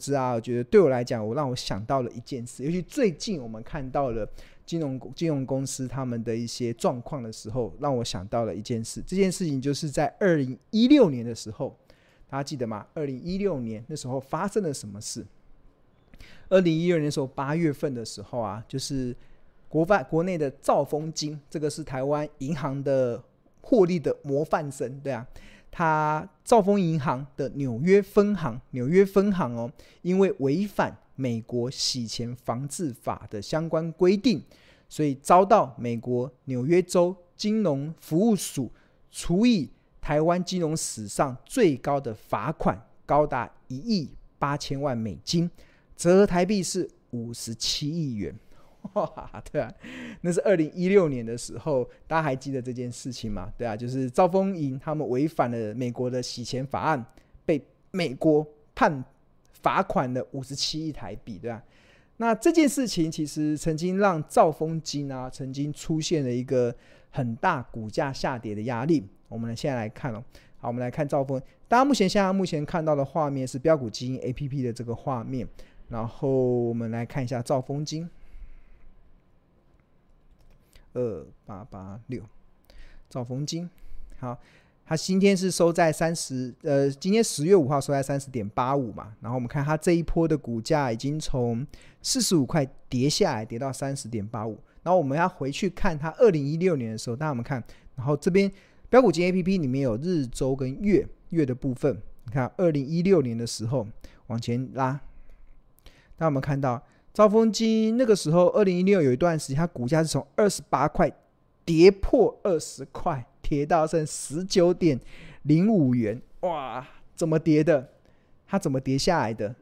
资啊，我觉得对我来讲，我让我想到了一件事，尤其最近我们看到了金融金融公司他们的一些状况的时候，让我想到了一件事。这件事情就是在二零一六年的时候，大家记得吗？二零一六年那时候发生了什么事？二零一六年的时候八月份的时候啊，就是国外国内的兆丰金，这个是台湾银行的获利的模范生，对啊。他兆丰银行的纽约分行，纽约分行哦，因为违反美国洗钱防治法的相关规定，所以遭到美国纽约州金融服务署处以台湾金融史上最高的罚款，高达一亿八千万美金，折合台币是五十七亿元。哇，对啊，那是二零一六年的时候，大家还记得这件事情吗？对啊，就是兆丰银他们违反了美国的洗钱法案，被美国判罚款了五十七亿台币，对吧？那这件事情其实曾经让兆丰金啊，曾经出现了一个很大股价下跌的压力。我们现在来看哦，好，我们来看兆丰，大家目前现在目前看到的画面是标股基金 APP 的这个画面，然后我们来看一下兆丰金。二八八六，兆丰金，好，它今天是收在三十，呃，今天十月五号收在三十点八五嘛，然后我们看它这一波的股价已经从四十五块跌下来，跌到三十点八五，然后我们要回去看它二零一六年的时候，大家我们看，然后这边标股金 A P P 里面有日周跟月月的部分，你看二零一六年的时候往前拉，那我们看到。兆丰金那个时候，二零一六有一段时间，它股价是从二十八块跌破二十块，跌到剩十九点零五元。哇，怎么跌的？它怎么跌下来的？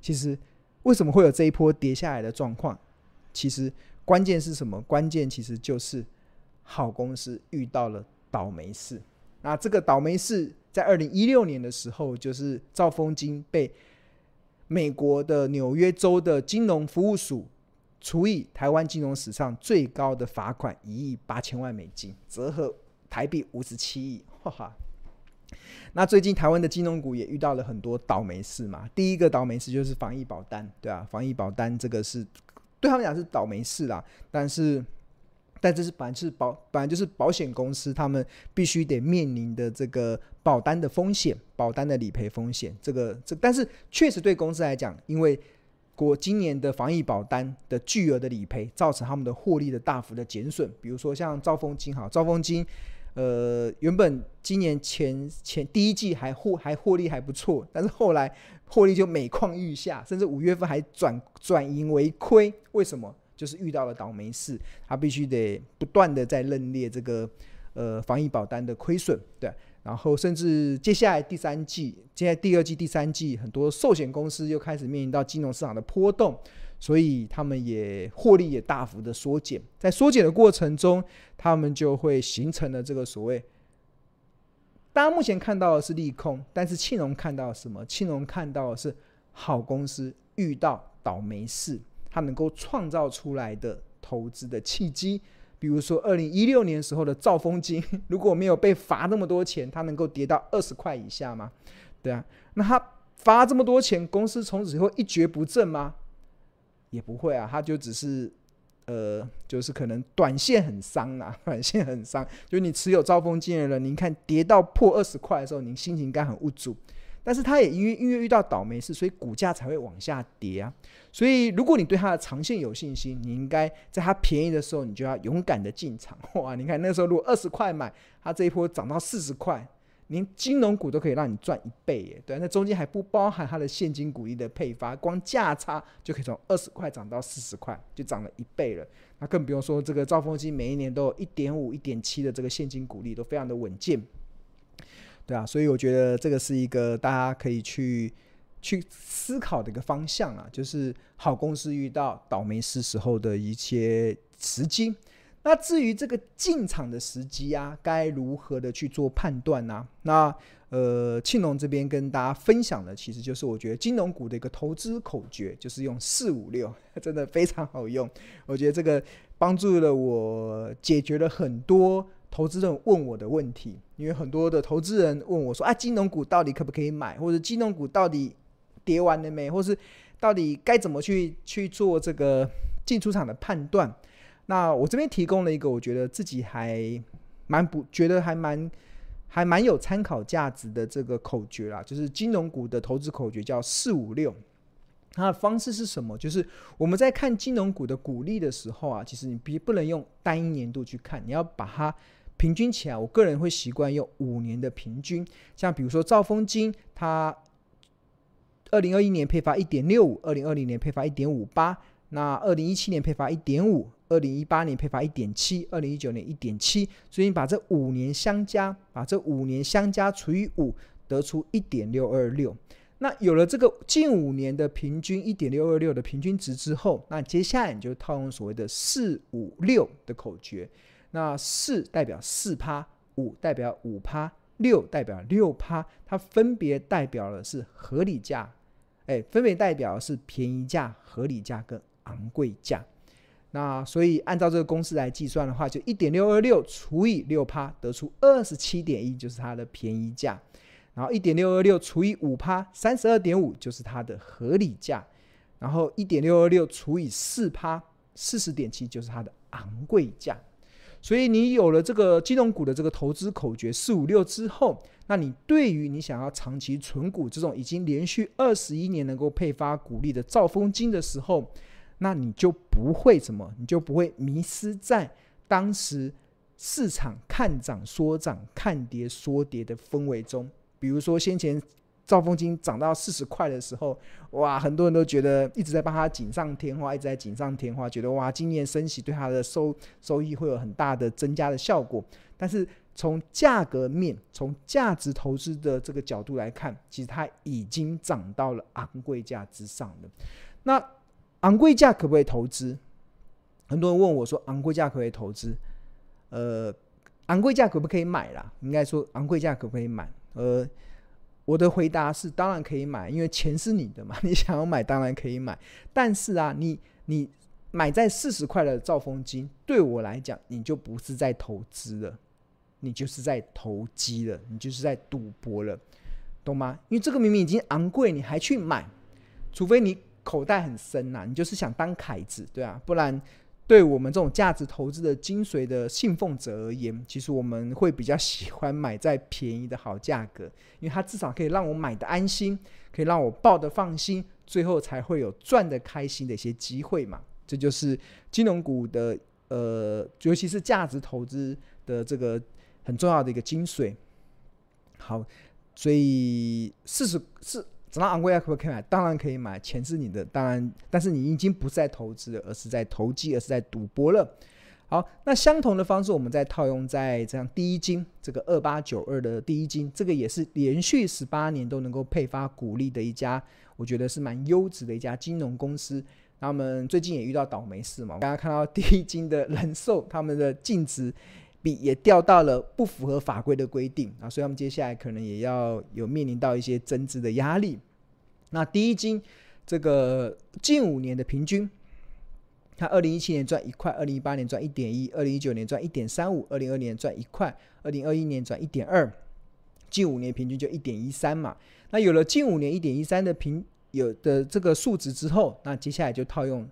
其实为什么会有这一波跌下来的状况？其实关键是什么？关键其实就是好公司遇到了倒霉事。那这个倒霉事在二零一六年的时候，就是兆丰金被。美国的纽约州的金融服务署处以台湾金融史上最高的罚款一亿八千万美金，折合台币五十七亿。哈哈。那最近台湾的金融股也遇到了很多倒霉事嘛。第一个倒霉事就是防疫保单，对啊，防疫保单这个是对他们讲是倒霉事啦，但是。但这是本来是保，本来就是保险公司他们必须得面临的这个保单的风险，保单的理赔风险。这个这，但是确实对公司来讲，因为国今年的防疫保单的巨额的理赔，造成他们的获利的大幅的减损。比如说像兆丰金哈，兆丰金，呃，原本今年前前第一季还获还获利还不错，但是后来获利就每况愈下，甚至五月份还转转盈为亏。为什么？就是遇到了倒霉事，他必须得不断的在认列这个呃防疫保单的亏损，对，然后甚至接下来第三季，接下第二季、第三季，很多寿险公司又开始面临到金融市场的波动，所以他们也获利也大幅的缩减，在缩减的过程中，他们就会形成了这个所谓，大家目前看到的是利空，但是庆隆看到什么？庆隆看到的是好公司遇到倒霉事。它能够创造出来的投资的契机，比如说二零一六年时候的兆丰金，如果没有被罚那么多钱，它能够跌到二十块以下吗？对啊，那它罚这么多钱，公司从此以后一蹶不振吗？也不会啊，它就只是呃，就是可能短线很伤啊，短线很伤。就你持有兆丰金的人，您看跌到破二十块的时候，您心情应该很无助。但是它也因为因为遇到倒霉事，所以股价才会往下跌啊。所以如果你对它的长线有信心，你应该在它便宜的时候，你就要勇敢的进场。哇，你看那时候如果二十块买，它这一波涨到四十块，连金融股都可以让你赚一倍耶。对，那中间还不包含它的现金股利的配发，光价差就可以从二十块涨到四十块，就涨了一倍了。那更不用说这个兆丰金每一年都有一点五、一点七的这个现金股利，都非常的稳健。对啊，所以我觉得这个是一个大家可以去去思考的一个方向啊，就是好公司遇到倒霉事时候的一些时机。那至于这个进场的时机啊，该如何的去做判断呢、那呃，庆隆这边跟大家分享的，其实就是我觉得金融股的一个投资口诀，就是用四五六，真的非常好用。我觉得这个帮助了我解决了很多。投资人问我的问题，因为很多的投资人问我说：“啊，金融股到底可不可以买？或者金融股到底跌完了没，或是到底该怎么去去做这个进出场的判断？那我这边提供了一个我觉得自己还蛮不觉得还蛮还蛮有参考价值的这个口诀啦，就是金融股的投资口诀叫四五六。它的方式是什么？就是我们在看金融股的股利的时候啊，其实你别不能用单一年度去看，你要把它平均起来。我个人会习惯用五年的平均，像比如说兆丰金，它二零二一年配发一点六五，二零二零年配发一点五八，那二零一七年配发一点五，二零一八年配发一点七，二零一九年一点七，所以你把这五年相加，把这五年相加除以五，得出一点六二六。那有了这个近五年的平均一点六二六的平均值之后，那接下来你就套用所谓的四五六的口诀。那四代表四趴，五代表五趴，六代表六趴，它分别代表的是合理价，哎，分别代表的是便宜价、合理价跟昂贵价。那所以按照这个公式来计算的话，就一点六二六除以六趴，得出二十七点一，就是它的便宜价。然后一点六二六除以五趴，三十二点五就是它的合理价。然后一点六二六除以四趴，四十点七就是它的昂贵价。所以你有了这个金融股的这个投资口诀四五六之后，那你对于你想要长期存股这种已经连续二十一年能够配发股利的兆丰金的时候，那你就不会什么，你就不会迷失在当时市场看涨说涨、看跌说跌的氛围中。比如说，先前兆丰金涨到四十块的时候，哇，很多人都觉得一直在帮他锦上添花，一直在锦上添花，觉得哇，今年升息对他的收收益会有很大的增加的效果。但是从价格面、从价值投资的这个角度来看，其实它已经涨到了昂贵价之上了。那昂贵价可不可以投资？很多人问我说，昂贵价可不可以投资？呃，昂贵价可不可以买啦？应该说，昂贵价可不可以买？呃，我的回答是当然可以买，因为钱是你的嘛，你想要买当然可以买。但是啊，你你买在四十块的兆丰金，对我来讲，你就不是在投资了，你就是在投机了，你就是在赌博了，懂吗？因为这个明明已经昂贵，你还去买，除非你口袋很深呐、你就是想当凯子，对啊，不然。对我们这种价值投资的精髓的信奉者而言，其实我们会比较喜欢买在便宜的好价格，因为它至少可以让我买的安心，可以让我抱的放心，最后才会有赚的开心的一些机会嘛。这就是金融股的呃，尤其是价值投资的这个很重要的一个精髓。好，所以四十四。涨到昂贵价可不可以买？当然可以买，钱是你的，当然，但是你已经不是在投资，而是在投机，而是在赌博了。好，那相同的方式，我们再套用在这样第一金这个二八九二的第一金，这个也是连续十八年都能够配发股利的一家，我觉得是蛮优质的一家金融公司。那我们最近也遇到倒霉事嘛，大家看到第一金的人寿，他们的净值。也掉到了不符合法规的规定啊，所以他们接下来可能也要有面临到一些增资的压力。那第一金这个近五年的平均，它二零一七年赚一块，二零一八年赚一点一，二零一九年赚一点三五，二零二二年赚一块，二零二一年赚一点二，近五年平均就一点一三嘛。那有了近五年一点一三的平有的这个数值之后，那接下来就套用。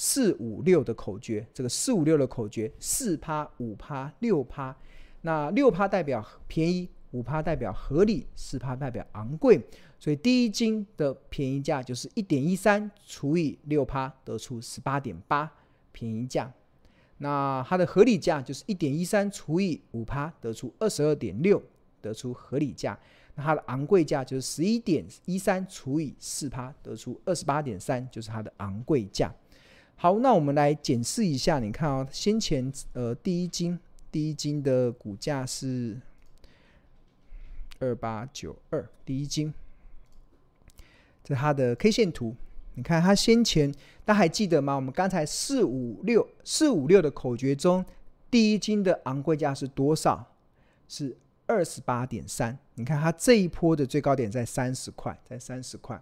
四五六的口诀，这个四五六的口诀，四趴、五趴、六趴，那六趴代表便宜，五趴代表合理，四趴代表昂贵，所以第一金的便宜价就是一点一三除以六趴，得出十八点八便宜价。那它的合理价就是一点一三除以五趴，得出二十二点六，得出合理价。那它的昂贵价就是十一点一三除以四趴，得出二十八点三，就是它的昂贵价。好，那我们来检视一下。你看啊、哦，先前呃，第一金第一金的股价是二八九二，第一金，这是它的 K 线图。你看它先前，大家还记得吗？我们刚才四五六四五六的口诀中，第一金的昂贵价是多少？是二十八点三。你看它这一波的最高点在三十块，在三十块。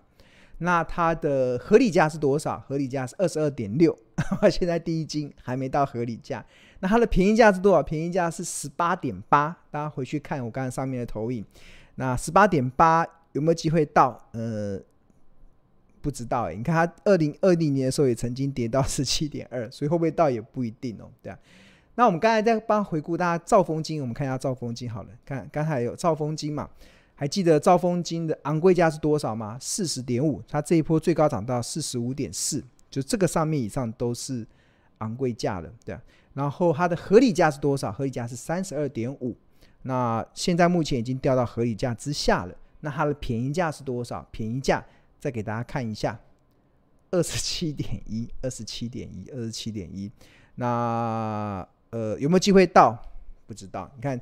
那它的合理价是多少？合理价是二十二点六，现在第一金还没到合理价。那它的便宜价是多少？便宜价是十八点八。大家回去看我刚才上面的投影，那十八点八有没有机会到？呃，不知道哎、你看它二零二零年的时候也曾经跌到十七点二，所以会不会到也不一定哦，对啊。那我们刚才在帮回顾大家兆丰金，我们看一下兆丰金好了，看刚才有兆丰金嘛，还记得兆丰金的昂贵价是多少吗？四十点五，它这一波最高涨到四十五点四，就这个上面以上都是昂贵价了，对。然后它的合理价是多少？合理价是三十二点五，那现在目前已经掉到合理价之下了。那它的便宜价是多少？便宜价再给大家看一下，二十七点一，二十七点一，二十七点一。那呃有没有机会到？不知道。你看，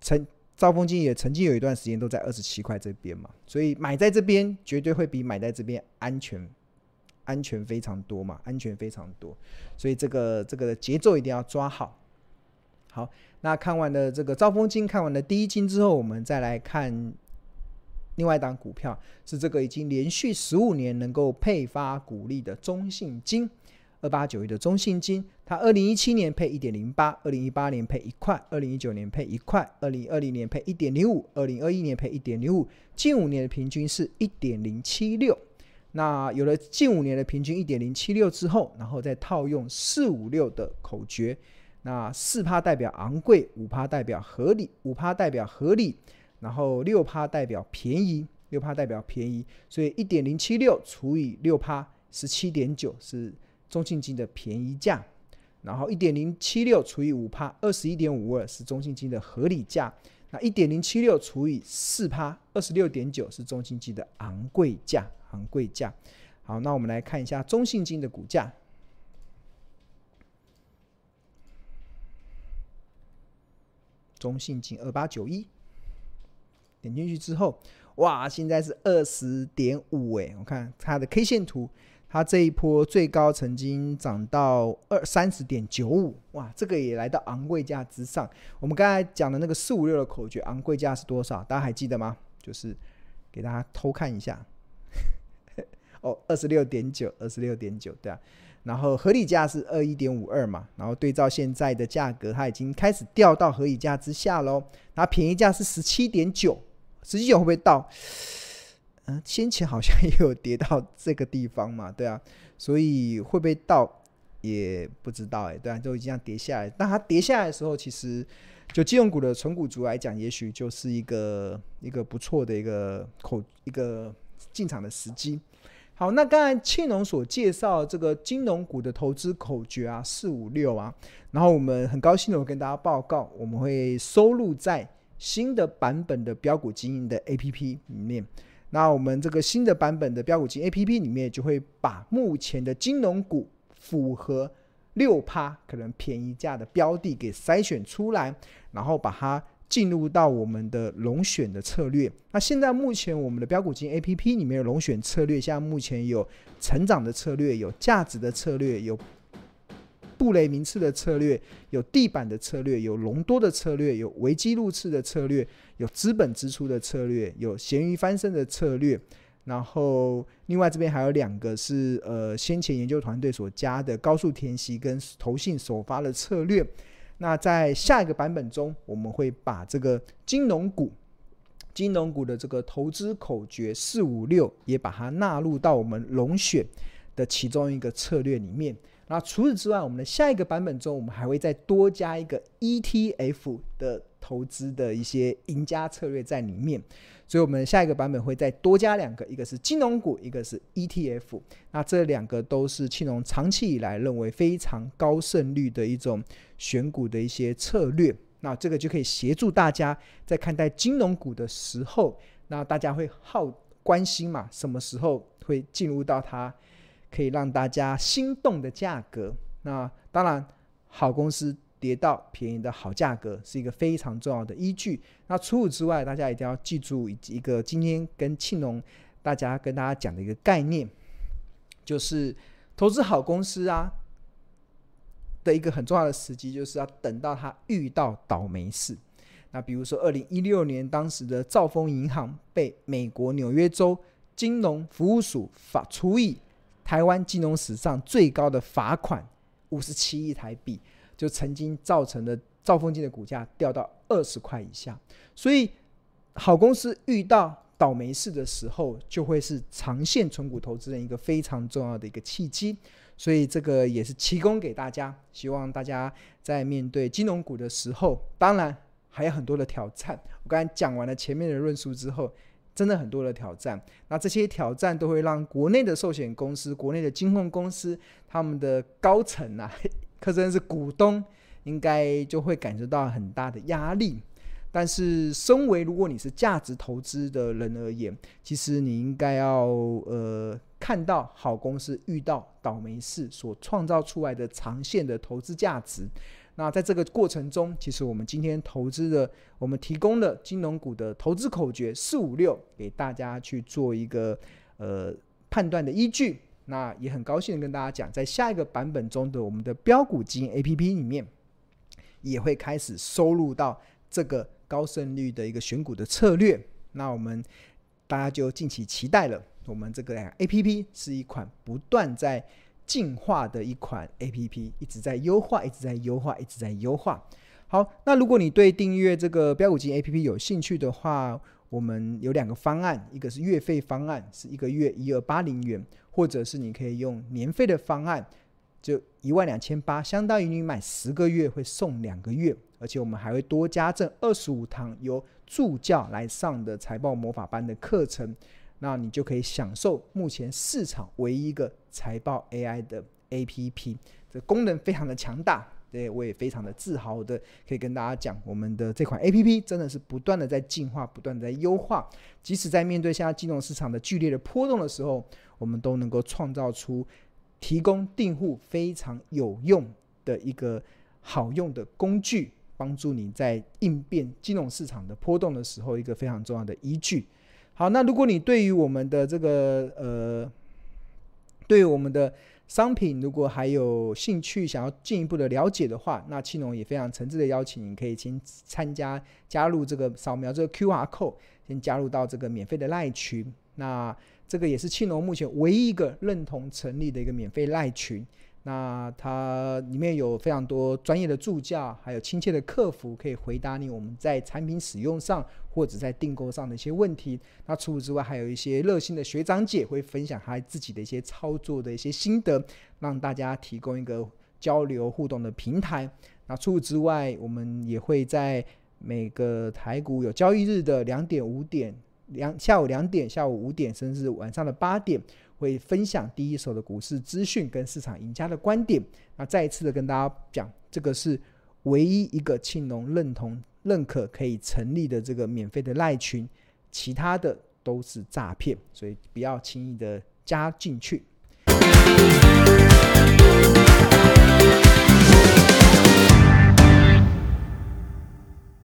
成兆丰金也曾经有一段时间都在二十七块这边嘛，所以买在这边绝对会比买在这边安全。安全非常多嘛，安全非常多，所以这个这个节奏一定要抓好。好，那看完了这个兆丰金，看完了第一金之后，我们再来看另外一档股票，是这个已经连续十五年能够配发股利的中信金二八九一的中信金，它二零一七年配一点零八，二零一八年配一块，二零一九年配一块，二零二零年配一点零五，二零二一年配一点零五，近五年的平均是一点零七六。那有了近五年的平均一点零七六之后，然后再套用四五六的口诀，那四趴代表昂贵，五趴代表合理，五趴代表合理，然后六趴代表便宜，六趴代表便宜，所以一点零七六除以六趴，十七点九是中信金的便宜价，然后一点零七六除以五趴，二十一点五二是中信金的合理价，那一点零七六除以四趴，二十六点九是中信金的昂贵价。昂贵价，好，那我们来看一下中信金的股价。中信金二八九一，点进去之后，哇，现在是二十点五哎，我看它的 K 线图，它这一波最高曾经涨到二三十点九五，哇，这个也来到昂贵价之上。我们刚才讲的那个四五六的口诀，昂贵价是多少？大家还记得吗？就是给大家偷看一下。哦，二十六点九，二十六点九，对啊，然后合理价是二一点五二嘛，然后对照现在的价格，它已经开始掉到合理价之下喽。那便宜价是十七点九，十七九会不会到？先前好像也有跌到这个地方嘛，对啊，所以会不会到也不知道哎，对啊，都已经这样跌下来。但它跌下来的时候，其实就金融股的存股族来讲，也许就是一个一个不错的一个口一个进场的时机。好，那刚才庆农所介绍这个金融股的投资口诀啊，四五六啊，然后我们很高兴的跟大家报告，我们会收录在新的版本的标股金的 APP 里面。那我们这个新的版本的标股金 APP 里面，就会把目前的金融股符合六趴可能便宜价的标的给筛选出来，然后把它。进入到我们的龙选的策略。那现在目前我们的标股金 APP 里面的龙选策略，现在目前有成长的策略，有价值的策略，有布雷名次的策略，有地板的策略，有隆多的策略，有危机入市的策略，有资本支出的策略，有咸鱼翻身的策略。然后另外这边还有两个是呃先前研究团队所加的高速填息跟投信首发的策略。那在下一个版本中，我们会把这个金融股、金融股的这个投资口诀四五六也把它纳入到我们龙选的其中一个策略里面。那除此之外，我们的下一个版本中，我们还会再多加一个 ETF 的投资的一些赢家策略在里面。所以，我们下一个版本会再多加两个，一个是金融股，一个是 ETF。那这两个都是庆龙长期以来认为非常高胜率的一种选股的一些策略。那这个就可以协助大家在看待金融股的时候，那大家会好关心嘛？什么时候会进入到它可以让大家心动的价格？那当然，好公司。跌到便宜的好价格是一个非常重要的依据。那除此之外，大家一定要记住一个今天跟庆农大家跟大家讲的一个概念，就是投资好公司啊的一个很重要的时机，就是要等到它遇到倒霉事。那比如说，二零一六年当时的兆丰银行被美国纽约州金融服务署罚处以台湾金融史上最高的罚款五十七亿台币。就曾经造成的兆丰金的股价掉到二十块以下，所以好公司遇到倒霉事的时候，就会是长线存股投资人一个非常重要的一个契机。所以这个也是提供给大家，希望大家在面对金融股的时候，当然还有很多的挑战。我刚才讲完了前面的论述之后，真的很多的挑战。那这些挑战都会让国内的寿险公司、国内的金控公司他们的高层啊，可真是股东，应该就会感受到很大的压力。但是，身为如果你是价值投资的人而言，其实你应该要呃看到好公司遇到倒霉事所创造出来的长线的投资价值。那在这个过程中，其实我们今天投资的，我们提供了金融股的投资口诀四五六给大家去做一个呃判断的依据。那也很高兴跟大家讲，在下一个版本中的我们的标股基金 APP 里面，也会开始收录到这个。高胜率的一个选股的策略，那我们大家就敬请期待了。我们这个 APP 是一款不断在进化的一款 APP，一直在优化，一直在优化，一直在优化。好，那如果你对订阅这个标股金 APP 有兴趣的话，我们有两个方案，一个是月费方案，是一个月一二八零元，或者是你可以用年费的方案，就一万两千八，相当于你买十个月会送两个月。而且我们还会多加赠二十五堂由助教来上的财报魔法班的课程，那你就可以享受目前市场唯一一个财报 AI 的 APP，这功能非常的强大，对，我也非常的自豪的可以跟大家讲，我们的这款 APP 真的是不断的在进化，不断的在优化，即使在面对现在金融市场的剧烈的波动的时候，我们都能够创造出提供订户非常有用的一个好用的工具。帮助你在应变金融市场的波动的时候，一个非常重要的依据。好，那如果你对于我们的这个呃，对于我们的商品，如果还有兴趣想要进一步的了解的话，那庆农也非常诚挚的邀请你，可以先参加加入这个扫描这个 QR code，先加入到这个免费的赖群。那这个也是庆农目前唯一一个认同成立的一个免费赖群。那它里面有非常多专业的助教，还有亲切的客服，可以回答你我们在产品使用上或者在订购上的一些问题。那除此之外，还有一些热心的学长姐会分享他自己的一些操作的一些心得，让大家提供一个交流互动的平台。那除此之外，我们也会在每个台股有交易日的两点、五点、两下午两点、下午五点，甚至晚上的八点。会分享第一手的股市资讯跟市场赢家的观点。那再一次的跟大家讲，这个是唯一一个庆农认同、认可可以成立的这个免费的赖群，其他的都是诈骗，所以不要轻易的加进去。